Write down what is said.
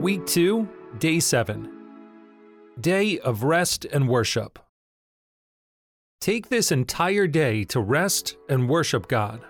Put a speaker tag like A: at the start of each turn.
A: Week 2, Day 7. Day of Rest and Worship. Take this entire day to rest and worship God.